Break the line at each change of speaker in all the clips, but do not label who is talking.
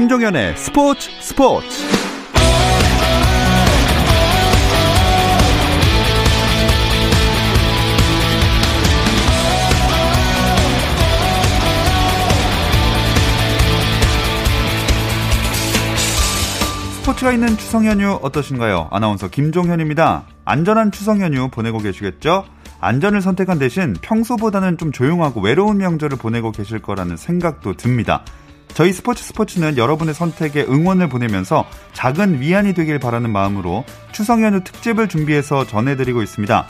김종현의 스포츠 스포츠 스포츠가 있는 추석 연휴 어떠신가요? 아나운서 김종현입니다. 안전한 추석 연휴 보내고 계시겠죠? 안전을 선택한 대신 평소보다는 좀 조용하고 외로운 명절을 보내고 계실 거라는 생각도 듭니다. 저희 스포츠 스포츠는 여러분의 선택에 응원을 보내면서 작은 위안이 되길 바라는 마음으로 추석 연휴 특집을 준비해서 전해드리고 있습니다.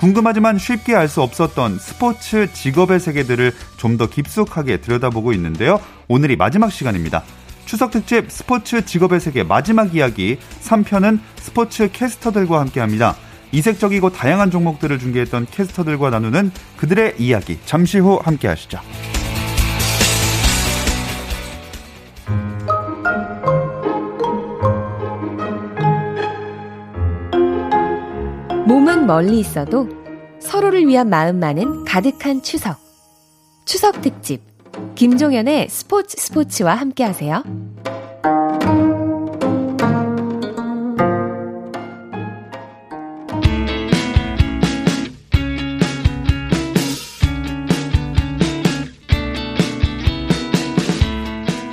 궁금하지만 쉽게 알 수 없었던 스포츠 직업의 세계들을 좀 더 깊숙하게 들여다보고 있는데요. 오늘이 마지막 시간입니다. 추석 특집 스포츠 직업의 세계 마지막 이야기 3편은 스포츠 캐스터들과 함께 합니다. 이색적이고 다양한 종목들을 중계했던 캐스터들과 나누는 그들의 이야기 잠시 후 함께 하시죠.
몸은 멀리 있어도 서로를 위한 마음만은 가득한 추석. 추석 특집 김종현의 스포츠 스포츠와 함께 하세요.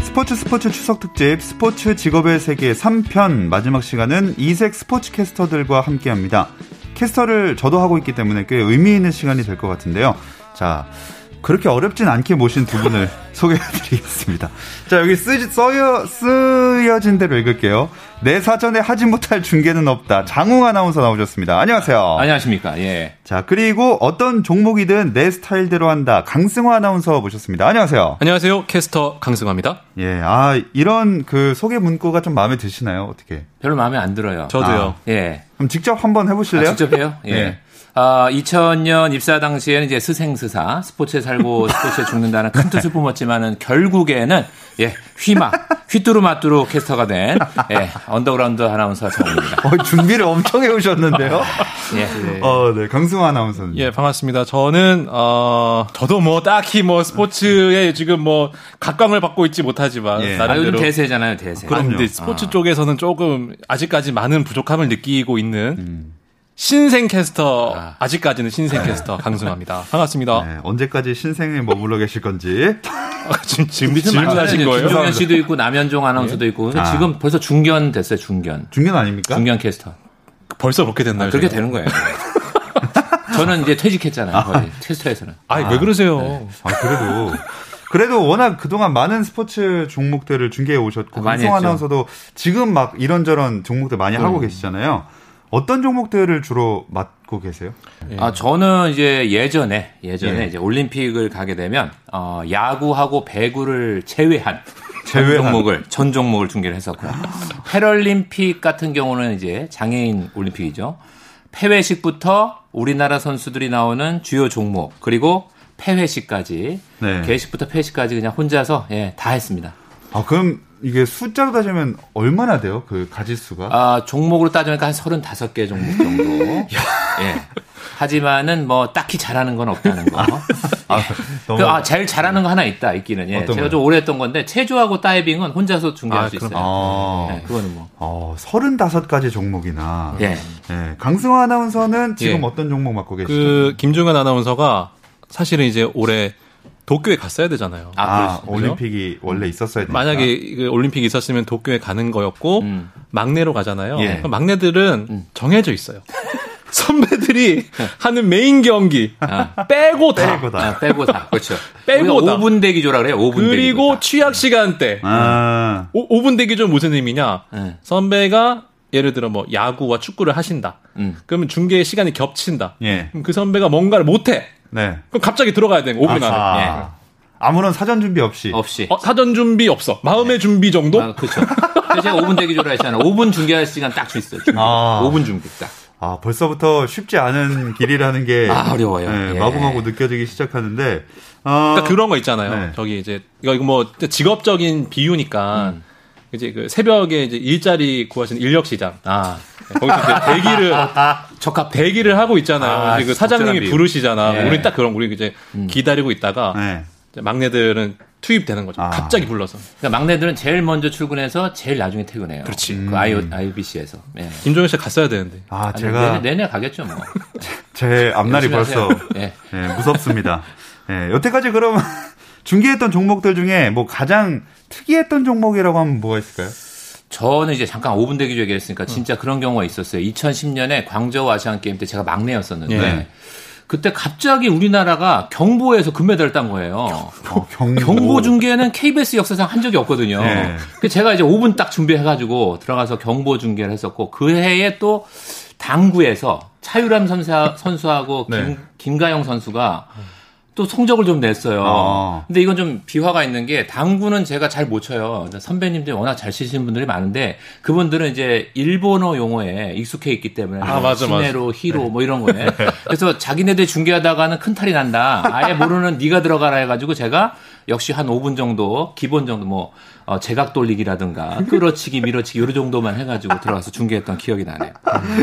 스포츠 스포츠 추석 특집 스포츠 직업의 세계 3편 마지막 시간은 이색 스포츠 캐스터들과 함께 합니다. 캐스터를 저도 하고 있기 때문에 꽤 의미 있는 시간이 될 것 같은데요. 자, 그렇게 어렵진 않게 모신 두 분을 소개해드리겠습니다. 자, 여기 쓰, 써여, 쓰 여진 대로 읽을게요. 내 사전에 하지 못할 중계는 없다. 장웅 아나운서 나오셨습니다. 안녕하세요.
안녕하십니까. 예.
자, 그리고 어떤 종목이든 내 스타일대로 한다. 강승화 아나운서 모셨습니다. 안녕하세요.
안녕하세요. 캐스터 강승화입니다.
예, 아, 이런 그 소개 문구가 좀 마음에 드시나요? 어떻게?
별로 마음에 안 들어요.
저도요.
아, 예.
그럼 직접 한번 해보실래요?
아, 직접 해요? 예.
네.
아, 2000년 입사 당시에는 이제 스생스사, 스포츠에 살고 스포츠에 죽는다는 큰 뜻을 품었지만은 결국에는 예, 휘마, 휘뚜루마뚜루 캐스터가 된 예, 언더그라운드 아나운서 정우입니다.
어, 준비를 엄청 해오셨는데요?
예.
어, 네. 강승화 아나운서는.
예, 반갑습니다. 저는 어 저도 뭐 딱히 뭐 스포츠에 지금 뭐 각광을 받고 있지 못하지만
예.
아, 요즘
나름대로
대세잖아요, 대세.
그런데. 스포츠 쪽에서는 조금 아직까지 많은 부족함을 느끼고 있는
음.
신생 캐스터
아.
아. 직까지는 신생 캐스터 강승화입니다. 반갑습니다.
네, 언제까지 신생에 머물러 계실 건지.
지금 지금
요즘
질문하신. 거예요?
김종현 씨도 있고 남현종 아나운서도 있고 근데
아.
지금 벌써 중견 됐어요, 중견.
중견 아닙니까?
중견 캐스터.
벌써 그렇게 됐나요?
아, 그렇게? 되는 거예요. 저는 이제 퇴직했잖아요, 거의. 캐스터에서는.
아이, 왜 그러세요?
네.
아, 그래도. 그래도 워낙 그동안 많은 스포츠 종목들을 중계해 오셨고,
했죠.
아나운서도 지금 막 이런저런 종목들 많이
음.
하고 계시잖아요. 어떤 종목들을 주로 맡고 계세요?
아, 저는 이제 예전에, 예전에
예.
이제 올림픽을 가게 되면, 어, 야구하고 배구를 제외한, 전
제외한.
종목을, 전 종목을 중계를 했었고요. 패럴림픽 같은 경우는 이제 장애인 올림픽이죠. 폐회식부터 우리나라 선수들이 나오는 주요 종목, 그리고 폐회식까지,
네.
개식부터 폐회식까지 그냥 혼자서, 예, 다 했습니다.
아, 그럼 이게 숫자로 따지면 얼마나 돼요? 그 가지수가?
아, 종목으로 따지면 한 35개 종목 정도. 예. 하지만은 뭐 딱히 잘하는 건 없다는 거.
아, 너무.
그, 아, 제일 잘하는 거 하나 있다, 있기는. 예. 제가
거요?
좀 오래 했던 건데, 체조하고 다이빙은 혼자서 중계할
아,
수
그럼-
있어요.
아.
네, 그거는 뭐.
어, 35가지 종목이나.
예.
예, 강승화 아나운서는 지금
예.
어떤 종목 맡고 계시죠?
그 김종현 아나운서가 사실은 이제 올해 도쿄에 갔어야 되잖아요.
아,
아,
그렇습니다.
올림픽이 원래 있었어야 되니까.
만약에 그 올림픽이 있었으면 도쿄에 가는 거였고
음.
막내로 가잖아요.
예.
그럼 막내들은
음.
정해져 있어요. 선배들이 하는 메인 경기
아.
빼고 다
빼고 다.
아, 빼고 다. 그렇죠.
빼고 다.
5분 대기조라 그래요, 5분 대기조.
그리고 취약 시간대
아,
오, 5분 대기조 무슨 의미냐?
네.
선배가 예를 들어 뭐 야구와 축구를 하신다.
음.
그러면 중계 시간이 겹친다.
예.
그럼 그 선배가 뭔가를 못해.
네.
그럼 갑자기 들어가야 돼. 5분 안에.
아, 아무런 사전 준비 없이.
없이.
어, 사전 준비 없어. 마음의 준비 정도?
아, 그렇죠. 제가 5분 대기조라 했잖아요. 5분 중계할 시간 딱주 있어요.
아.
5분 중계 딱.
아, 벌써부터 쉽지 않은 길이라는 게.
아, 어려워요.
예,
예.
마구마구 느껴지기 시작하는데. 어,
그러니까 그런 거 있잖아요.
네.
저기 이제 이거 이거 뭐 직업적인 비유니까
음.
이제 그 새벽에 이제 일자리 구하시는 인력 시장
아,
거기서 이제 대기를
적합.
대기를 하고 있잖아요.
아,
이제 그 사장님이. 부르시잖아.
예.
우리 딱 그런 우리 이제 기다리고 있다가
네.
이제 막내들은 투입되는 거죠.
아.
갑자기 불러서.
그러니까 막내들은 제일 먼저 출근해서 제일 나중에 퇴근해요.
그렇지.
그 I, IBC에서. 예.
김종현 씨가 갔어야 되는데.
아,
아니,
제가
내내, 내내 가겠죠, 뭐.
제 앞날이 벌써.
예.
예, 무섭습니다. 예, 여태까지 그럼 중계했던 종목들 중에 뭐 가장 특이했던 종목이라고 하면 뭐가 있을까요?
저는 이제 잠깐 5분 대기 조 얘기했으니까 진짜 그런 경우가 있었어요. 2010년에 광저우 아시안 게임 때 제가 막내였었는데
예.
그때 갑자기 우리나라가 경보에서 금메달을 딴 거예요.
어, 경보.
경보 중계는 KBS 역사상 한 적이 없거든요.
네.
그 제가 이제 5분 딱 준비해가지고 들어가서 경보 중계를 했었고 그 해에 또 당구에서 차유람 선수, 선수하고 김,
네.
김가영 선수가 또 성적을 좀 냈어요.
아.
근데 이건 좀 비화가 있는 게 당구는 제가 잘 못 쳐요. 선배님들이 워낙 잘 치시는 분들이 많은데 그분들은 이제 일본어 용어에 익숙해 있기 때문에
아, 맞아, 맞아.
시네로, 히로 뭐 이런 거에 그래서 자기네들 중계하다가는 큰 탈이 난다. 아예 모르는 네가 들어가라 해가지고 제가 역시 한 5분 정도 기본 정도 뭐 어, 제각 돌리기라든가 끌어치기 밀어치기 요런 정도만 해가지고 들어가서 중계했던 기억이 나네요.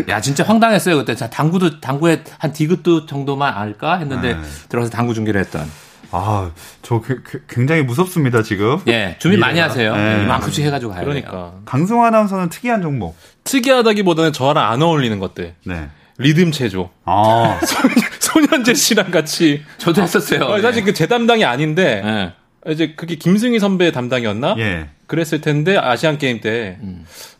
야 진짜 황당했어요 그때. 자 당구도 당구에 한 디귿도 정도만 알까 했는데
네.
들어가서 당구 중계를 했던.
아, 저 그- 그- 굉장히 무섭습니다, 지금.
예 준비 많이. 하세요.
네.
이만큼씩 해가지고 가야 돼요.
그러니까.
강승호 아나운서는 특이한 종목.
특이하다기보다는 저랑 안 어울리는 것들.
네.
리듬 체조.
아,
손현재 씨랑 같이.
저도 했었어요.
어, 사실 그 제 담당이 아닌데
예.
이제 그게 김승희 선배 담당이었나?
예.
그랬을 텐데 아시안 게임 때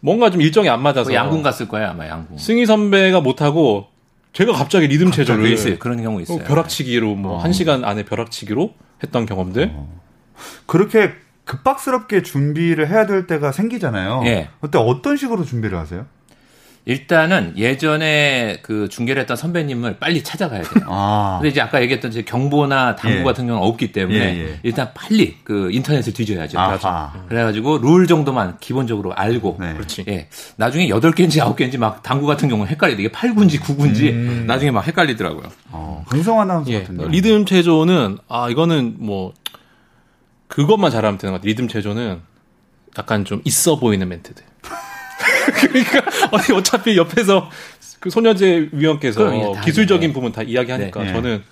뭔가 좀 일정이 안 맞아서
그 양궁 갔을 거예요 아마 양궁.
승희 선배가 못 하고 제가 갑자기 리듬 체조를
있어요. 그런 경우 있어요.
어, 벼락치기로 뭐한 시간 안에 벼락치기로 했던 경험들.
그렇게 급박스럽게 준비를 해야 될 때가 생기잖아요.
예.
그때 어떤 식으로 준비를 하세요?
일단은 예전에 그 중계를 했던 선배님을 빨리 찾아가야 돼요.
아,
근데 이제 아까 얘기했던 제 경보나 당구
예.
같은 경우는 없기 때문에
예, 예.
일단 빨리 그 인터넷을 뒤져야죠.
아하.
그래가지고 룰 정도만 기본적으로 알고
네.
그렇지.
예. 나중에 8개인지 9개인지 막 당구 같은 경우는 헷갈리게 이게 8구인지 9구인지
음.
나중에 막 헷갈리더라고요.
어, 강승호 아나운서
예.
같은 경우.
리듬 체조는 아 이거는 뭐 그것만 잘하면 되는 것 같아요. 리듬 체조는 약간 좀 있어 보이는 멘트들. 그러니까 아니 어차피 옆에서 그 소녀제 위원께서
그럼, 예, 다
기술적인
네.
부분 다 이야기하니까
네.
저는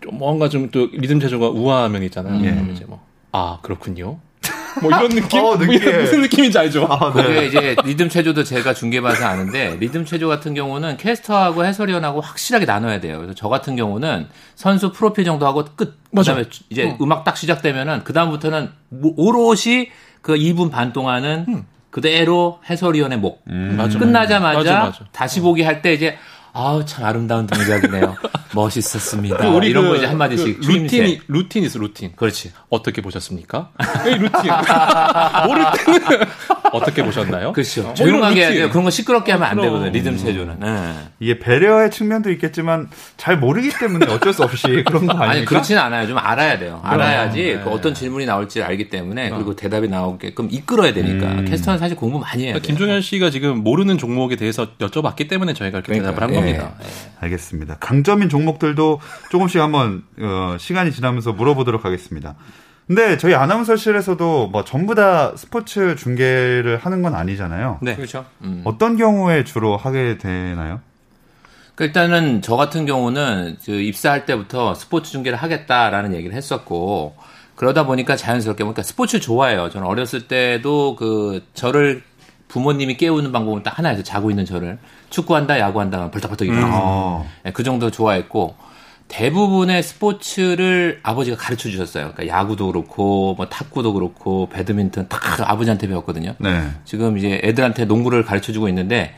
좀 뭔가 좀 또 리듬 체조가 우아한 면 있잖아요.
음.
이제 뭐 아 그렇군요. 뭐 이런 느낌?
어,
뭐. 이런 무슨 느낌인지 알죠?
아,
그게
네.
이제 리듬 체조도 제가 중계해봐서 아는데 리듬 체조 같은 경우는 캐스터하고 해설위원하고 확실하게 나눠야 돼요. 그래서 저 같은 경우는 선수 프로필 정도 하고 끝.
맞아.
그다음에 이제
어.
음악 딱 시작되면은 그 다음부터는 뭐 오롯이 그 2분 반 동안은 그대로 해설위원의 몫.
음.
맞아.
끝나자마자
맞아, 맞아.
다시 보기 할 때 이제 아우 참 아름다운 동작이네요. 멋있었습니다.
그 우리
이런
그-
거 이제 한 마디씩
그. 루틴이 루틴 있어 루틴.
그렇지.
어떻게 보셨습니까? 이 루틴. 모를 때는 어떻게 보셨나요?
그렇죠.
뭐
조용하게 해야
이런
돼요. 그런 거 시끄럽게 하면 안
그럼.
되거든요. 리듬 체조는. 네.
이게 배려의 측면도 있겠지만 잘 모르기 때문에 어쩔 수 없이 그런 거 아닙니까?
아니 그렇지는 않아요. 좀 알아야 돼요. 알아야지
네.
그 어떤 질문이 나올지 알기 때문에 그리고 대답이 나오게끔 이끌어야 되니까
음.
캐스터는 사실 공부 많이 해야 돼요.
김종현 씨가 지금 모르는 종목에 대해서 여쭤봤기 때문에 저희가 이렇게 대답을 한
예.
겁니다.
알겠습니다. 강점인 종목들도 조금씩 한번 어, 시간이 지나면서 물어보도록 하겠습니다. 근데 저희 아나운서실에서도 뭐 전부 다 스포츠 중계를 하는 건 아니잖아요.
네.
그렇죠. 음.
어떤 경우에 주로 하게 되나요?
그 일단은 저 같은 경우는 그 입사할 때부터 스포츠 중계를 하겠다라는 얘기를 했었고 그러다 보니까 자연스럽게 그러니까 스포츠 좋아해요. 저는 어렸을 때도 그 저를 부모님이 깨우는 방법은 딱 하나였어요. 자고 있는 저를 축구한다, 야구한다, 하면 벌떡벌떡 일어나서
어,
네, 그 정도 좋아했고 대부분의 스포츠를 아버지가 가르쳐 주셨어요. 그러니까 야구도 그렇고 뭐 탁구도 그렇고 배드민턴 다 아버지한테 배웠거든요.
네.
지금 이제 애들한테 농구를 가르쳐 주고 있는데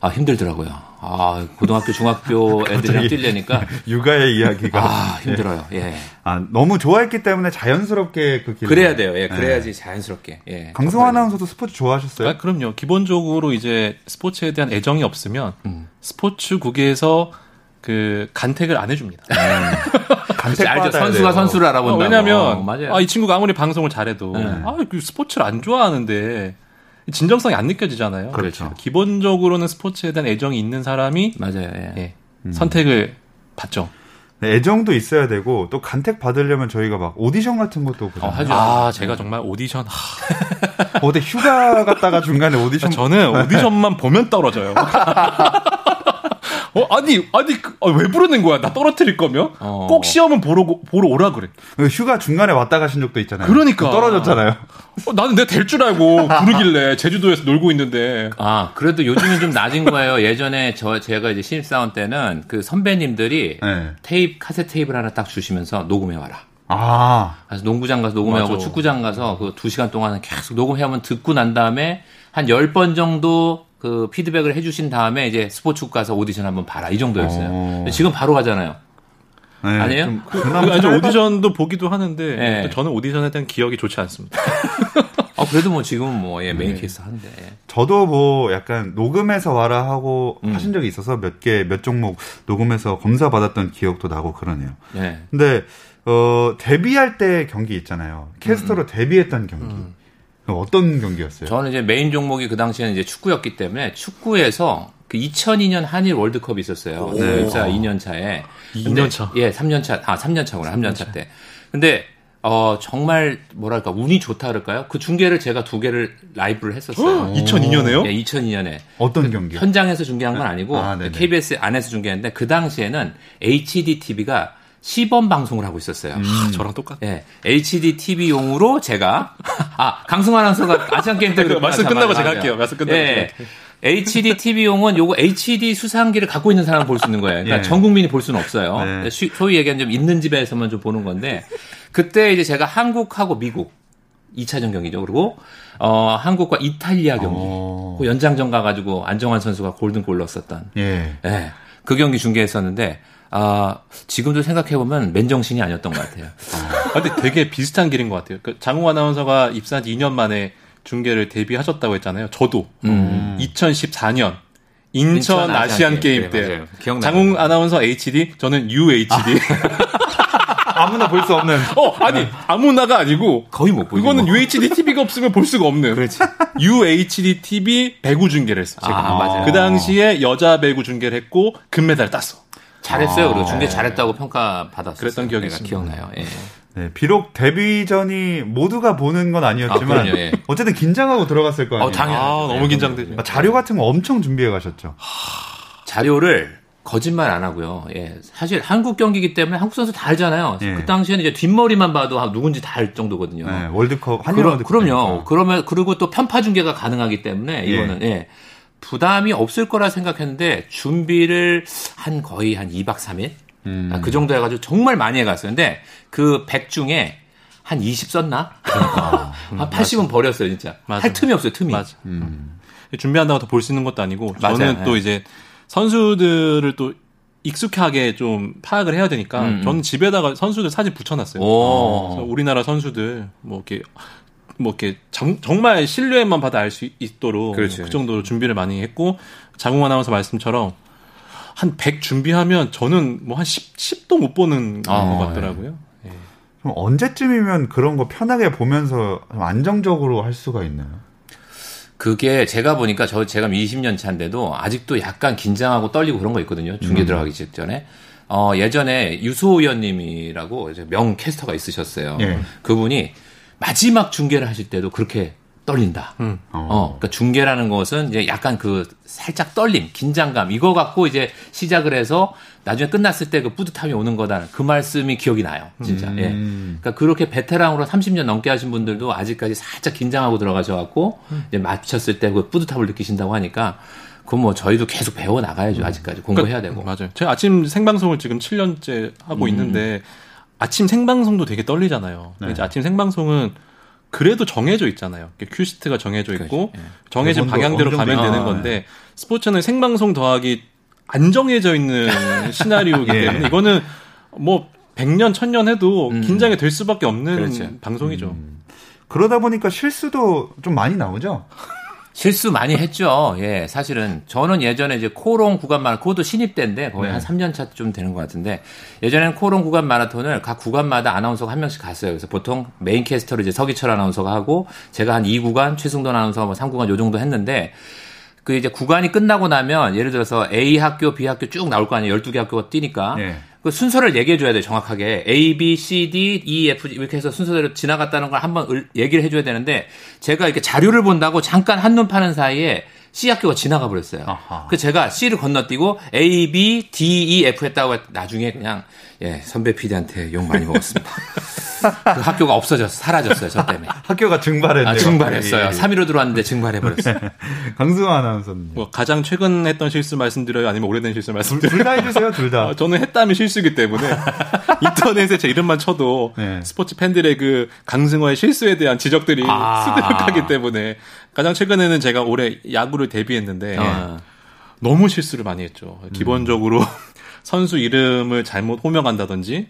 아 힘들더라고요. 아 고등학교 중학교 애들이랑 뛰려니까
육아의 이야기가
아 힘들어요. 예.
아, 너무 좋아했기 때문에 자연스럽게 그 길을
그래야 돼요. 예,
네.
그래야지 자연스럽게. 예.
강승호 아나운서도 스포츠 좋아하셨어요?
아, 그럼요. 기본적으로 이제 스포츠에 대한 애정이 없으면
음.
스포츠국에서 그 간택을 안 해줍니다.
그렇지, 알죠.
받아야
선수가
돼요.
선수를 알아본다.
어, 왜냐면
어, 맞아요.
아, 이 친구가 아무리 방송을 잘해도
네.
아, 그 스포츠를 안 좋아하는데 진정성이 안 느껴지잖아요.
그렇죠.
기본적으로는 스포츠에 대한 애정이 있는 사람이
맞아요. 예.
예,
음.
선택을 받죠.
네, 애정도 있어야 되고 또 간택 받으려면 저희가 막 오디션 같은 것도 보잖아요.
어, 하죠.
아, 제가 정말 오디션 하,
어디 휴가 갔다가 중간에 오디션
저는 오디션만 보면 떨어져요. 어, 아니, 아니, 그, 아, 왜 부르는 거야? 나 떨어뜨릴 거면?
어.
꼭 시험은 보러, 보러 오라 그래.
휴가 중간에 왔다 가신 적도 있잖아요.
그러니까.
떨어졌잖아요.
어, 나는 내가 될 줄 알고 부르길래 제주도에서 놀고 있는데.
아, 그래도 요즘은 좀 낮은 거예요. 예전에 저, 제가 이제 신입사원 때는 그 선배님들이
네.
테이프, 카세 테이프를 하나 딱 주시면서 녹음해와라.
아,
그래서 농구장 가서 녹음하고. 축구장 가서 그 두 시간 동안 계속 녹음해오면 듣고 난 다음에 한 열 번 정도 그 피드백을 해주신 다음에 이제 스포츠국 가서 오디션 한번 봐라. 이 정도였어요.
어.
지금 바로 가잖아요.
네,
아니에요?
좀
그,
그나마
아주 오디션도 보기도 하는데
네.
저는 오디션에 대한 기억이 좋지 않습니다.
아, 그래도 뭐 지금은 뭐, 예,
네.
메인 캐스터 한데.
저도 뭐 약간 녹음해서 와라 하고
음.
하신 적이 있어서 몇 개, 몇 종목 녹음해서 검사 받았던 기억도 나고 그러네요.
예.
근데, 어, 데뷔할 때 경기 있잖아요. 캐스터로 데뷔했던 경기. 그럼 어떤 경기였어요?
저는 이제 메인 종목이 그 당시에는 이제 축구였기 때문에 축구에서 그 2002년 한일 월드컵이 있었어요.
네.
입사 2년 차에.
2년 차.
예, 3년 차. 아, 3년 차구나. 3년 차 때. 근데 어 정말 뭐랄까 운이 좋다 그럴까요? 그 중계를 제가 두 개를 라이브를 했었어요.
2002년에요?
예, 2002년에
어떤 경기요?
현장에서 중계한 건 아니고
아.
KBS 안에서 중계했는데 그 당시에는 HD TV가 시범 방송을 하고 있었어요.
아, 저랑 똑같.
예, HD TV용으로 제가 아 강승 아나운서가 아시안 게임 때.
말씀
참,
끝나고. 제가 할게요. 말씀 끝나고
예. HD TV용은 요거 HD 수상기를 갖고 있는 사람 볼 수 있는 거예요. 그러니까
예.
전 국민이 볼 수는 없어요.
네.
시- 소위 얘기하면 좀 있는 집에서만 좀 보는 건데 그때 이제 제가 한국하고 미국 2차전 경기죠. 그리고 어 한국과 이탈리아 경기.
어.
그 연장전 가가지고 안정환 선수가 골든골 넣었었던.
예.
예. 그 경기 중계했었는데 아 지금도 생각해 보면 맨정신이 아니었던 것 같아요.
아, 근데 되게 비슷한 길인 것 같아요. 그 장웅 아나운서가 입사한 지 2년 만에 중계를 데뷔하셨다고 했잖아요. 저도 2014년 인천,
인천 아시안
아시안 게임
게임.
때
네, 맞아요. 기억나요.
장웅 아나운서 HD, 저는 UHD.
아 무나 볼 수 없는.
어, 아니 아무나가 아니고
거의 못 보이고.
그거는 UHD TV가 없으면 볼 수가 없는.
그렇지.
UHD TV 배구 중계를 했어. 제가.
아, 맞아요.
그 당시에 여자 배구 중계를 했고 금메달 땄어.
잘했어요. 그리고 중계 잘했다고 평가 받았어요.
그랬던 기억이 있습니다.
기억나요. 예.
네, 비록 데뷔전이 모두가 보는 건 아니었지만
아, 그럼요, 예.
어쨌든 긴장하고 들어갔을 거 아니에요.
어, 당연히.
아, 너무 긴장되죠.
아, 자료 같은 거 엄청 준비해 가셨죠.
자료를 거짓말 안 하고요. 예. 사실 한국 경기이기 때문에 한국 선수 다 알잖아요.
예.
그 당시에는 이제 뒷머리만 봐도 아, 누군지 다 알 정도거든요.
네, 월드컵 한일
그럼,
월드컵
그럼요.
때니까.
그러면 그리고 또 편파 중계가 가능하기 때문에
예.
이거는 예. 부담이 없을 거라 생각했는데 준비를 한 거의 한 2박 3일
음.
아, 그 정도 해가지고 정말 많이 해갔어요. 근데 그 100 중에 한 20 썼나? 한 80은 버렸어요, 진짜.
맞아.
할 틈이 없어요, 틈이.
맞아. 준비한다고 더 볼 수 있는 것도 아니고
맞아요.
저는 또
네.
이제 선수들을 또 익숙하게 좀 파악을 해야 되니까
음, 음.
저는 집에다가 선수들 사진 붙여놨어요. 우리나라 선수들 뭐 이렇게 뭐 이렇게 정, 말 실루엣만 봐도 알수 있도록
그렇지,
그 정도로 준비를 많이 했고 장웅 아나운서 말씀처럼 한 100 준비하면 저는 뭐 한 10, 10도 못 보는
아,
것 같더라고요. 예.
그럼 언제쯤이면 그런 거 편하게 보면서 좀 안정적으로 할 수가 있나요?
그게 제가 보니까 저 제가 20년 차인데도 아직도 약간 긴장하고 떨리고 그런 거 있거든요. 중계 들어가기 직전에. 어, 예전에 유소 의원님이라고 명 캐스터가 있으셨어요.
예.
그분이 마지막 중계를 하실 때도 그렇게 떨린다.
음.
어, 그러니까 중계라는 것은 이제 약간 그 살짝 떨림, 긴장감 이거 갖고 이제 시작을 해서 나중에 끝났을 때 그 뿌듯함이 오는 거다. 그 말씀이 기억이 나요. 진짜. 예.
음.
그러니까 그렇게 베테랑으로 30년 넘게 하신 분들도 아직까지 살짝 긴장하고 들어가셔 갖고 이제 맞췄을 때 그 뿌듯함을 느끼신다고 하니까 그건 뭐 저희도 계속 배워 나가야죠. 아직까지 공부해야 되고.
맞아요. 제가 아침 생방송을 지금 7년째 하고 있는데 아침 생방송도 되게 떨리잖아요.
네.
이제 아침 생방송은 그래도 정해져 있잖아요. 큐시트가 정해져 있고
그렇죠. 예.
정해진 방향대로 가면 되는
아,
건데 스포츠는 생방송 더하기 안 정해져 있는 시나리오이기
예.
때문에 이거는 뭐 100년, 1000년 해도
음.
긴장이 될 수밖에 없는
그렇죠.
방송이죠.
그러다 보니까 실수도 좀 많이 나오죠.
실수 많이 했죠. 예, 사실은 저는 예전에 이제 코롱 구간 마라톤, 그것도 신입 때인데 거의
네.
한 3년 차좀 되는 것 같은데 예전에는 코오롱 구간 마라톤을 각 구간마다 아나운서가 한 명씩 갔어요. 그래서 보통 메인 캐스터를 이제 서기철 아나운서가 하고 제가 한 2구간, 최승돈 아나운서가 뭐 3구간 요 정도 했는데 그 이제 구간이 끝나고 나면 예를 들어서 A 학교, B 학교 쭉 나올 거 아니에요. 12개 학교가 뛰니까.
예.
그 순서를 얘기해 줘야 돼 정확하게. A, B, C, D, E, F G 이렇게 해서 순서대로 지나갔다는 걸 한번 을- 얘기를 해줘야 되는데 제가 이렇게 자료를 본다고 잠깐 한눈 파는 사이에 C 학교가 지나가 버렸어요.
아하.
그 제가 C를 건너뛰고 A, B, D, E, F 했다고 나중에 그냥 예 선배 PD한테 욕 많이 먹었습니다. 그 학교가 없어졌어 사라졌어요 저 때문에.
학교가 증발했네요.
아, 증발했어요.
예, 예.
3위로 들어왔는데 증발해버렸어요.
강승화 아나운서님.
뭐 가장 최근 했던 실수 말씀드려요? 아니면 오래된 실수 말씀드려요?
둘 다 해주세요, 둘 다.
아, 저는 했다면 실수기 때문에 인터넷에 제 이름만 쳐도
네.
스포츠 팬들의 그 강승호의 실수에 대한 지적들이
아.
수두룩하기 때문에 가장 최근에는 제가 올해 야구를 데뷔했는데
어.
너무 실수를 많이 했죠. 기본적으로 선수 이름을 잘못 호명한다든지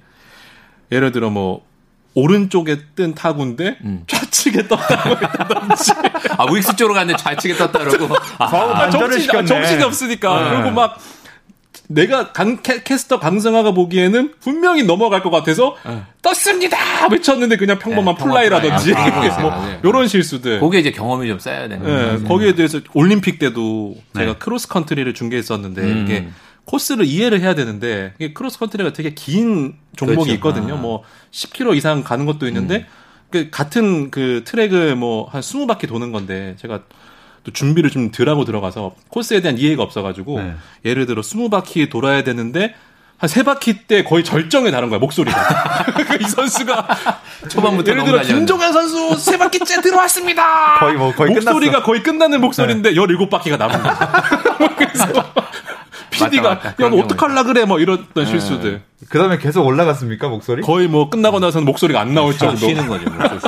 예를 들어 뭐 오른쪽에 뜬 타구인데 좌측에 떴다고 했다든지
아 우익수 쪽으로 갔는데 좌측에 떴다 그러고 아,
반전을
정신. 아, 정신이 없으니까.
네.
그리고 막 내가 강, 캐, 캐스터 강승화가 보기에는 분명히 넘어갈 것 같아서 떴습니다 외쳤는데 그냥 평범한
네,
플라이라든지.
아,
뭐
맞아요.
이런 실수들.
거기에 이제 경험이 좀 쌓여야 되는
예,
거죠.
거기에 대해서 올림픽 때도 제가
네.
크로스 컨트리를 중계했었는데
음.
이게 코스를 이해를 해야 되는데 이게 크로스 컨트리가 되게 긴 종목이
그렇죠.
있거든요.
아.
뭐 10km 이상 가는 것도 있는데 그 같은 그 트랙을 뭐 한 20바퀴 도는 건데 제가 또 준비를 좀 덜 하고 들어가서 코스에 대한 이해가 없어가지고
네.
예를 들어 20바퀴 돌아야 되는데 한 세 바퀴 때 거의 절정에 달한 거야 목소리가 이 선수가
초반부터
예를 들어. 김종현 선수 세 바퀴째 들어왔습니다.
거의 뭐, 거의
목소리가
끝났어.
거의 끝나는 목소리인데 17바퀴가 남은 거야. 그래서 PD가. 야 너 어떡할라 그래 뭐 이랬던 실수들.
그 다음에 계속 올라갔습니까, 목소리?
거의 뭐 끝나고 나서는 목소리가 안 나올 정도.
쉬는 거죠.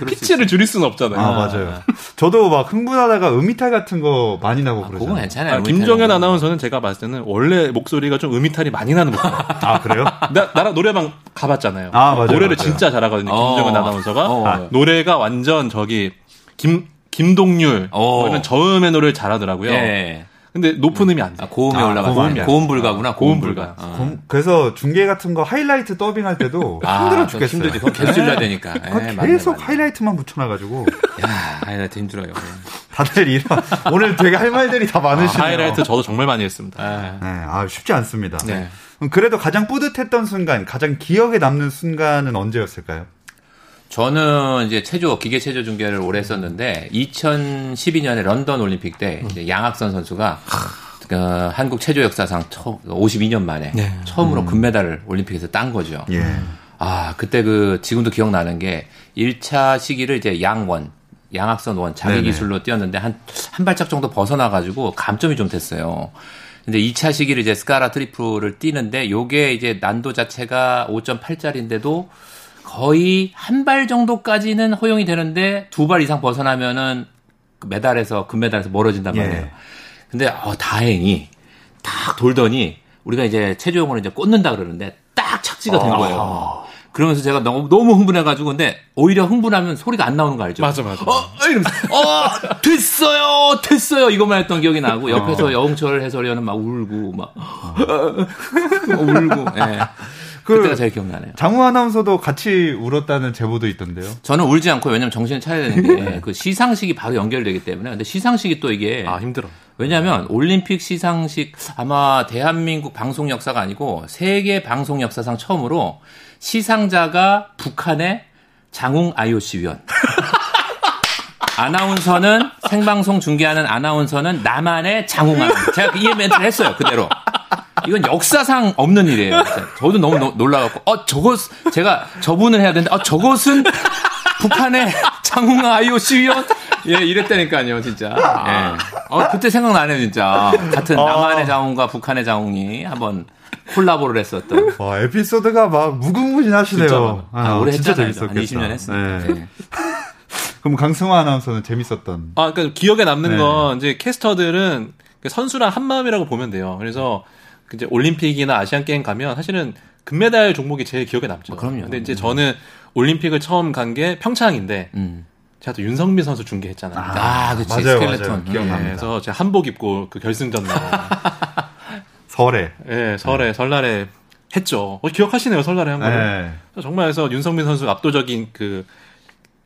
수
피치를 줄일 수는 없잖아요.
아, 맞아요. 저도 막 흥분하다가 음이탈 같은 거 많이 나고 그러죠.
그건 괜찮아요.
아, 김종현 아나운서는 제가 봤을 때는 원래 목소리가 좀 음이탈이 많이 나는 목소리.
아, 그래요?
나, 나랑 노래방 가봤잖아요.
아, 맞아요,
노래를
맞아요.
진짜 잘하거든요.
어.
김종현 아나운서가.
어.
아, 노래가 완전 저기, 김, 김동률.
어.
이런 저음의 노래를 잘하더라고요.
예.
근데 높은 음이 안 돼.
아, 고음에
아,
올라가.
고음이
고음, 불가구나. 고음
고음
불가.
검- 그래서 중계 같은 거 하이라이트 더빙할 때도
아,
힘들어
좀
죽겠어요.
힘들지. 그건 계속 질러야 되니까. 예,
그거
맞네,
계속
맞네.
하이라이트만 붙여놔가지고
야, 하이라이트 힘들어요.
다들 이런 오늘 되게 할 말들이 다 많으시네요.
하이라이트 저도 정말 많이 했습니다.
아,
네, 아 쉽지 않습니다.
네.
음, 그래도 가장 뿌듯했던 순간, 가장 기억에 남는 순간은 언제였을까요?
저는 이제 체조, 기계 체조 중계를 오래 했었는데, 2012년에 런던 올림픽 때, 이제 양학선 선수가, 그 한국 체조 역사상 처음, 52년 만에,
네.
처음으로 금메달을 올림픽에서 딴 거죠.
예.
아, 그때 그, 지금도 기억나는 게, 1차 시기를 이제 양원, 양학선 원, 자기
네네.
기술로 뛰었는데, 한, 한 발짝 정도 벗어나 가지고, 감점이 좀 됐어요. 근데 2차 시기를 이제 스카라 트리플을 뛰는데, 요게 이제 난도 자체가 5.8짜리인데도, 거의 한 발 정도까지는 허용이 되는데, 두 발 이상 벗어나면은, 그 메달에서, 금메달에서 멀어진단
예.
말이에요. 근데, 어, 다행히, 딱 돌더니, 우리가 이제 체조용으로 이제 꽂는다 그러는데, 딱 착지가 된 거예요. 그러면서 제가 너무, 너무 흥분해가지고, 근데 오히려 흥분하면 소리가 안 나오는 거 알죠?
맞아, 맞아.
어, 이러면서, 어, 됐어요! 됐어요! 이것만 했던 기억이 나고, 옆에서 여홍철 해설위원은 막 울고, 막, 울고, 예.
그-
그때가 제일 기억나네요.
장우 아나운서도 같이 울었다는 제보도 있던데요.
저는 울지 않고, 왜냐면 정신을 차려야 되는 게, 그 시상식이 바로 연결되기 때문에. 근데 시상식이 또 이게,
아, 힘들어.
왜냐하면 올림픽 시상식 아마 대한민국 방송 역사가 아니고 세계 방송 역사상 처음으로 시상자가 북한의 장웅 IOC 위원. 아나운서는 생방송 중계하는 아나운서는 남한의 장웅 아나운서. 제가 이 멘트를 했어요 그대로. 이건 역사상 없는 일이에요. 진짜. 저도 너무 노- 놀라갖고 어 저것 제가 저분을 해야 되는데 어 저것은 북한의 장웅 IOC 위원 예 이랬다니까요 진짜. 예. 어 그때 생각나네요 진짜. 같은 남한의 장웅과 북한의 장웅이 한번 콜라보를 했었던.
와, 에피소드가 막 무궁무진하시네요.
진짜
아, 오래
진짜
했잖아요.
재밌었겠다.
한 20년 했어요.
네.
네.
그럼 강승화 아나운서는 재밌었던.
아, 그러니까 기억에 남는
네.
건 이제 캐스터들은 그 선수랑 한 마음이라고 보면 돼요. 그래서 그 이제 올림픽이나 아시안 게임 가면 사실은 금메달 종목이 제일 기억에 남죠.
아, 그럼요.
근데 이제 저는 올림픽을 처음 간 게 평창인데
음.
제가 또 윤성빈 선수 중계했잖아요.
아, 그치.
맞아요,
스켈레톤.
맞아요. 기억납니다.
네, 그래서 제가 한복 입고 그 결승전 날,
설에.
예, 설에 설날에 했죠. 어, 기억하시네요, 설날에 한 거를.
네.
정말 해서 윤성빈 선수 압도적인 그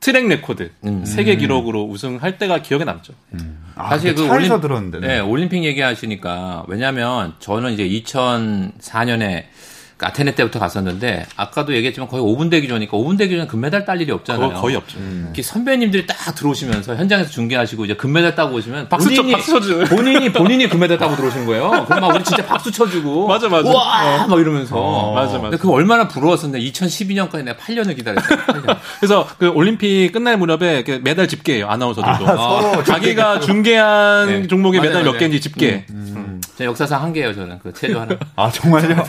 트랙 레코드
음.
세계 기록으로 우승할 때가 기억에 남죠.
아,
사실 그그
차에서
올림-
들었는데.
네, 올림픽 얘기하시니까 왜냐하면 저는 이제 2004년에 그 아테네 때부터 갔었는데 아까도 얘기했지만 거의 5분 대기 전이니까 5분 대기 전에 금메달 딸 일이 없잖아요.
거의, 없죠.
이렇게 선배님들이 딱 들어오시면서 현장에서 중계하시고 이제 금메달 따고 오시면
박수 쳐-
본인이
박수 쳐주잖아요.
본인이 본인이 금메달 따고 들어오시는 거예요. 그럼 막 우리 진짜 박수 쳐주고
맞아, 맞아.
와! 막 이러면서
어, 맞아, 맞아.
그 얼마나 부러웠었는데 2012년까지 내가 8년을 기다렸어요. 8년.
그래서 그 올림픽 끝날 무렵에 메달 집계예요 아나운서들도.
아, 서로
자기가 중계한
네.
종목의
맞아요,
메달 몇
맞아요.
개인지 집계.
저 역사상 한 개예요, 저는. 그 체조 하나.
아 정말요?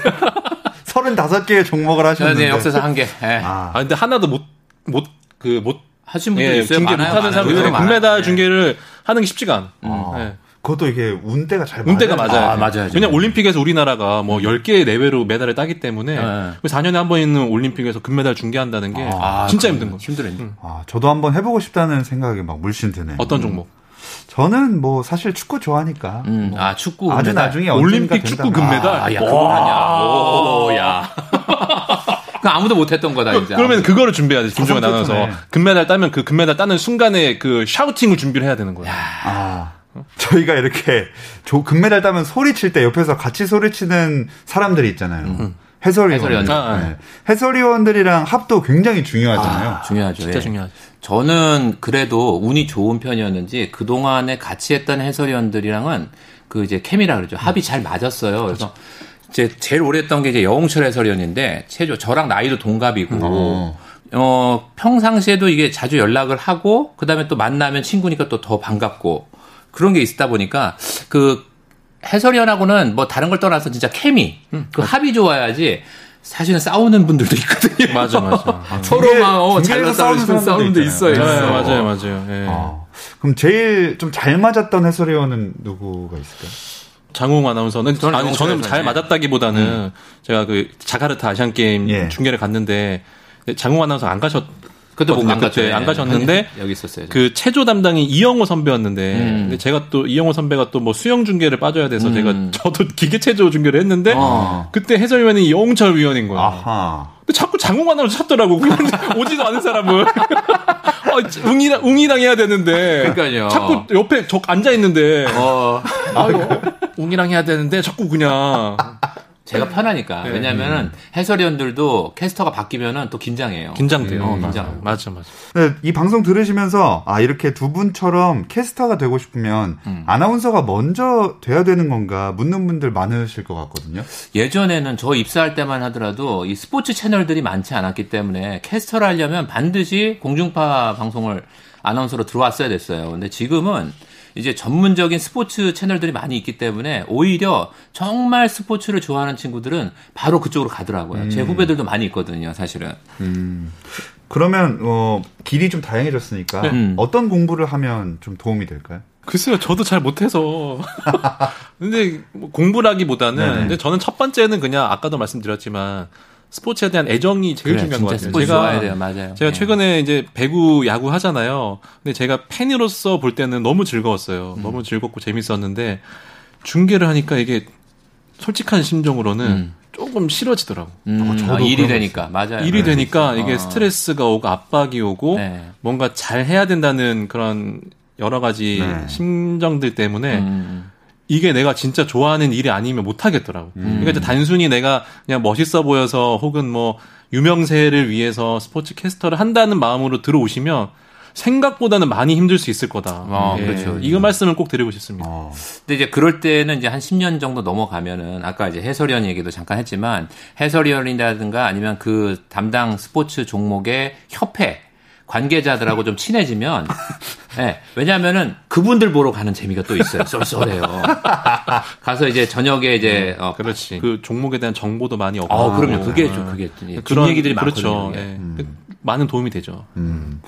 35개의 종목을
저는
하셨는데.
이제 역사상 한 개. 예.
아,
아 근데 하나도 못 못 그 못
하신 분들
예,
있어요.
중계
많아요,
못하는
많아요.
사람들이
의외로 많아요.
금메달
네.
중계를 하는 게 쉽지가 않아.
아,
예.
그것도 이게 운대가 잘
운대가
맞아요.
맞아요.
아, 맞아요.
왜냐 올림픽에서 우리나라가 뭐 10개 내외로 메달을 따기 때문에
네.
그 4년에 한 번 있는 올림픽에서 금메달 중계한다는 게
아,
진짜
그
힘든 거.
힘들어요.
아, 저도 한번 해 보고 싶다는 생각이 막 물씬 드네.
어떤 종목?
저는 뭐 사실 축구 좋아하니까
음, 아, 축구.
아주
금메달.
나중에
올림픽 축구. 금메달?
아, 야, 그건 아니야. 오, 야. 그 아무도 못했던 거다,
그,
이제.
그러면 그거를 준비해야 돼. 김종현 나눠서. 금메달 따면 그 금메달 따는 순간에 그 샤우팅을 준비를 해야 되는 거야.
아, 저희가 이렇게 조- 금메달 따면 소리칠 때 옆에서 같이 소리치는 사람들이 있잖아요. 해설위원.
해설위원.
아,
네. 해설위원들이랑 합도 굉장히 중요하잖아요.
중요하죠.
진짜
예.
중요하지.
저는 그래도 운이 좋은 편이었는지 그동안에 같이 했던 해설위원들이랑은 그 이제 케미라 그러죠. 합이 잘 맞았어요. 그래서 이제 제일 오래 했던 게 이제 여홍철 해설위원인데 최저 저랑 나이도 동갑이고
어.
어, 평상시에도 이게 자주 연락을 하고, 그 다음에 또 만나면 친구니까 또 더 반갑고, 그런 게 있다 보니까, 그, 해설위원하고는 뭐 다른 걸 떠나서 진짜 케미, 그 합이 좋아야지, 사실은 싸우는 분들도 있거든요.
맞아, 맞아.
서로 막, 어, 잘났다고
싸우는
싸우는 분도 있어요.
있잖아요.
네,
있어.
맞아요, 맞아요. 예.
아, 그럼 제일 좀 잘 맞았던 해설위원은 누구가 있을까요?
장홍 아나운서는
저는
아니 저는 잘. 맞았다기보다는 제가 그 자카르타 아시안 게임
예.
중계를 갔는데 장홍 아나운서 안 가셨
그때 못안 갔죠.
그때 안 가셨는데
여기 있었어요.
그 체조 담당이 이영호 선배였는데
음.
근데 제가 또 이영호 선배가 또 뭐 수영 중계를 빠져야 돼서
음.
제가 저도 기계 체조 중계를 했는데
어.
그때 해설위원이 영철 위원인 거예요.
아하.
근데 자꾸 장홍 아나운서 찾더라고. 그냥 오지도 않은 사람은. 아, 웅이랑 웅이랑 해야 되는데.
그러니까요.
자꾸 옆에 적 앉아 있는데.
어,
아유, 웅이랑 해야 되는데 자꾸 그냥
제가 편하니까.
네.
왜냐면은 해설위원들도 캐스터가 바뀌면은 또 긴장해요.
긴장돼요.
어,
맞아,
긴장.
맞아, 맞아.
네, 이 방송 들으시면서 아 이렇게 두 분처럼 캐스터가 되고 싶으면 아나운서가 먼저 돼야 되는 건가 묻는 분들 많으실 것 같거든요.
예전에는 저 입사할 때만 하더라도 이 스포츠 채널들이 많지 않았기 때문에 캐스터를 하려면 반드시 공중파 방송을 아나운서로 들어왔어야 됐어요. 근데 지금은 이제 전문적인 스포츠 채널들이 많이 있기 때문에 오히려 정말 스포츠를 좋아하는 친구들은 바로 그쪽으로 가더라고요. 제 후배들도 많이 있거든요, 사실은.
그러면 어 길이 좀 다양해졌으니까
네.
어떤 공부를 하면 좀 도움이 될까요?
글쎄요, 저도 잘 못해서. 근데 뭐 공부라기보다는,
네네.
근데 저는 첫 번째는 그냥 아까도 말씀드렸지만 스포츠에 대한 애정이 제일
그래,
중요한 것 같아요.
스포츠 좋아야 돼요, 맞아요.
제가
네.
최근에 이제 배구 야구 하잖아요. 근데 제가 팬으로서 볼 때는 너무 즐거웠어요.
음.
너무 즐겁고 재밌었는데 중계를 하니까 이게 솔직한 심정으로는
음.
조금 싫어지더라고.
음,
저도
아, 일이 되니까 맞아요.
일이
네.
되니까 이게
어.
스트레스가 오고 압박이 오고
네.
뭔가 잘 해야 된다는 그런 여러 가지
네.
심정들 때문에
음.
이게 내가 진짜 좋아하는 일이 아니면 못 하겠더라고.
음.
그러니까 단순히 내가 그냥 멋있어 보여서 혹은 뭐 유명세를 위해서 스포츠 캐스터를 한다는 마음으로 들어오시면 생각보다는 많이 힘들 수 있을 거다.
아,
예,
그렇죠.
이거 말씀을 꼭 드리고 싶습니다.
어.
근데 이제 그럴 때는 이제 한 10년 정도 넘어가면은 아까 이제 해설위원 얘기도 잠깐 했지만 해설위원이라든가 아니면 그 담당 스포츠 종목의 협회 관계자들하고 좀 친해지면 예, 왜냐하면은 그분들 보러 가는 재미가 또 있어요. 쏠쏠해요. 가서 이제 저녁에 이제 어,
그렇지. 그 종목에 대한 정보도 많이 얻고.
아, 그럼요. 그게 좀 그게 뒷
그런
얘기들이
그렇죠.
많거든요.
예.
이게.
많은 도움이 되죠.
음.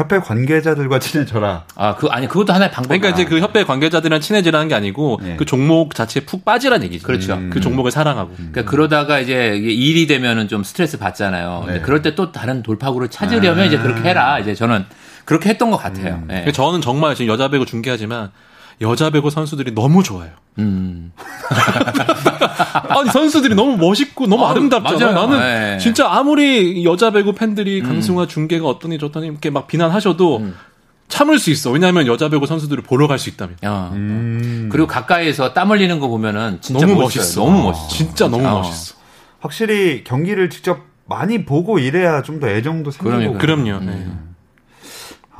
협회 관계자들과 친해져라.
아, 그 아니 그것도 하나의 방법이야.
그러니까 이제 그 협회 관계자들이랑 친해지라는 게 아니고
예.
그 종목 자체에 푹 빠지란 얘기죠.
그렇죠.
그 종목을 사랑하고.
그러니까 그러다가 이제 일이 되면은 좀 스트레스 받잖아요.
네.
그럴 때 또 다른 돌파구를 찾으려면 이제 그렇게 해라. 이제 저는 그렇게 했던 것 같아요. 예.
그러니까 저는 정말 지금 여자 배구 중계하지만 여자 배구 선수들이 너무 좋아요.
음.
아니 선수들이 너무 멋있고 너무
아,
아름답잖아요.
맞아요.
나는
네.
진짜 아무리 여자 배구 팬들이 강승화 중계가 어떠니 저떠니 이렇게 막 비난하셔도
음.
참을 수 있어. 왜냐하면 여자 배구 선수들을 보러 갈 수 있다면.
어.
음.
그리고 가까이서 땀 흘리는 거 보면은 진짜
너무
멋있어요.
멋있어.
너무 멋있어.
진짜 너무
어.
멋있어.
확실히 경기를 직접 많이 보고 이래야 좀 더 애정도 생기고.
그럼요. 네.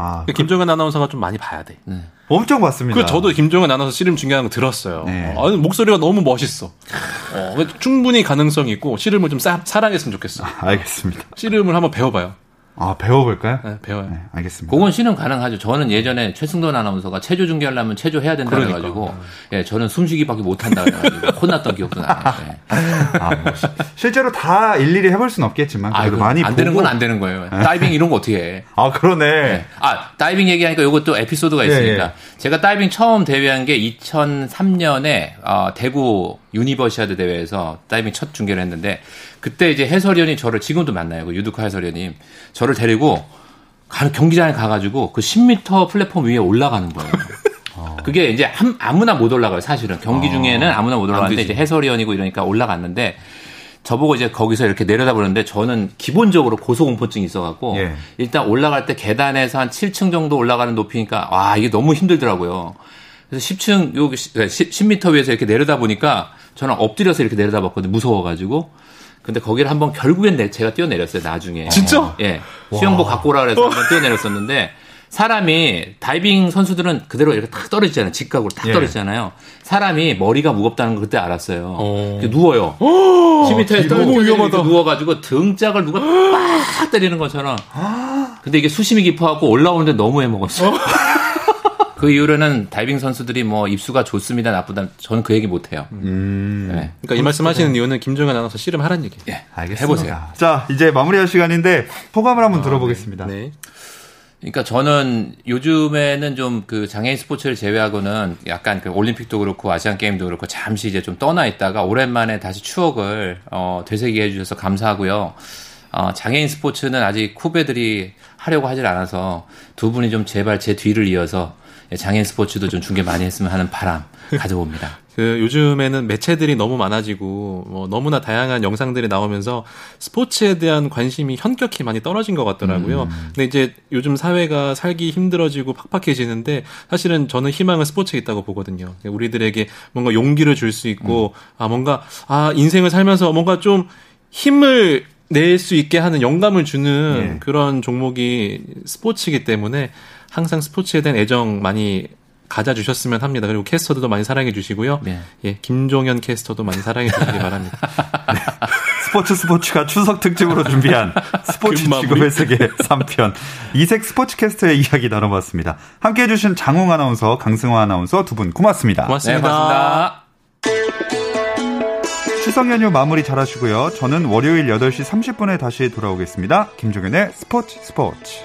아,
그 김종현 아나운서가 좀 많이 봐야 돼.
네.
엄청 봤습니다.
그 저도 김종현 아나운서 씨름 중요한 거 들었어요.
네.
아, 목소리가 너무 멋있어. 어, 충분히 가능성이 있고 씨름을 좀 사, 사랑했으면 좋겠어.
알겠습니다.
씨름을 한번 배워봐요.
아, 배워볼까요?
네, 배워요.
네, 알겠습니다.
그건 씨는 가능하죠. 저는 예전에 최승돈 아나운서가 체조 중계하려면 체조 해야 된다
그러니까.
그래가지고 예, 저는 숨쉬기밖에 못한다 그래가지고 혼났던 기억도 나요. 예.
아, 뭐 시- 실제로 다 일일이 해볼 수는 없겠지만
아,
그래도
이거
많이
안
보고.
되는 건 안 되는 거예요. 다이빙 이런 거 어떻게 해?
아, 그러네.
네. 아, 다이빙 얘기하니까 이것도 에피소드가 있으니까.
예,
제가 다이빙 처음 대회한 게 2003년에 어, 대구 유니버시아드 대회에서 다이빙 첫 중계를 했는데 그때 이제 해설위원이 저를 지금도 만나요. 그 유두카 해설위원님. 저를 데리고 가- 경기장에 가가지고 그 10m 플랫폼 위에 올라가는 거예요. 그게 이제 한- 아무나 못 올라가요, 사실은. 경기 중에는 아무나 못 올라가는데 이제 해설위원이고 이러니까 올라갔는데 저보고 이제 거기서 이렇게 내려다 보는데 저는 기본적으로 고소공포증이 있어갖고
예.
일단 올라갈 때 계단에서 한 7층 정도 올라가는 높이니까 와 이게 너무 힘들더라고요. 그래서 10층 여기 10m 위에서 이렇게 내려다 보니까 저는 엎드려서 이렇게 내려다 봤거든요. 무서워가지고. 근데 거기를 한번 결국엔 내- 제가 뛰어내렸어요. 나중에.
진짜?
예. 수영복 갖고 오라 그래서 한번 뛰어내렸었는데 사람이 다이빙 선수들은 그대로 이렇게 탁 떨어지잖아요. 직각으로 탁
예.
떨어지잖아요. 사람이 머리가 무겁다는 걸 그때 알았어요.
어.
누워요. 10m에
너무 위험하다.
누워가지고 등짝을 누가 빡 때리는 것처럼. 근데 이게 수심이 깊어갖고 올라오는데 너무 해먹었어요. 그 이후로는 다이빙 선수들이 뭐 입수가 좋습니다, 나쁘다. 저는 그 얘기 못 해요.
음.
네.
그러니까 이 말씀하시는 이유는 김종현 아나운서 씨름 하라는 얘기.
예.
알겠습니다.
해보세요.
자, 이제 마무리할 시간인데 소감을 한번 들어보겠습니다.
네.
그러니까 저는 요즘에는 좀 그 장애인 스포츠를 제외하고는 약간 그 올림픽도 그렇고 아시안 게임도 그렇고 잠시 이제 좀 떠나 있다가 오랜만에 다시 추억을 어, 되새기게 해주셔서 감사하고요. 어, 장애인 스포츠는 아직 후배들이 하려고 하질 않아서 두 분이 좀 제발 제 뒤를 이어서 장애인 스포츠도 좀 중계 많이 했으면 하는 바람 가져봅니다.
그 요즘에는 매체들이 너무 많아지고 뭐 너무나 다양한 영상들이 나오면서 스포츠에 대한 관심이 현격히 많이 떨어진 것 같더라고요. 근데 이제 요즘 사회가 살기 힘들어지고 팍팍해지는데 사실은 저는 희망은 스포츠에 있다고 보거든요. 우리들에게 뭔가 용기를 줄 수 있고 아 뭔가 아 인생을 살면서 뭔가 좀 힘을 낼 수 있게 하는 영감을 주는
예.
그런 종목이 스포츠이기 때문에 항상 스포츠에 대한 애정 많이 가져주셨으면 합니다. 그리고 캐스터들도 많이 사랑해 주시고요.
네.
예, 김종현 캐스터도 많이 사랑해 주시기 바랍니다.
스포츠 스포츠가 추석 특집으로 준비한 스포츠. 직업의 세계 3편 이색 스포츠 캐스터의 이야기 나눠봤습니다. 함께해 주신 장홍 아나운서, 강승화 아나운서 두 분 고맙습니다.
네,
고맙습니다.
고맙습니다.
추석 연휴 마무리 잘 하시고요. 저는 월요일 8시 30분에 다시 돌아오겠습니다. 김종현의 스포츠 스포츠.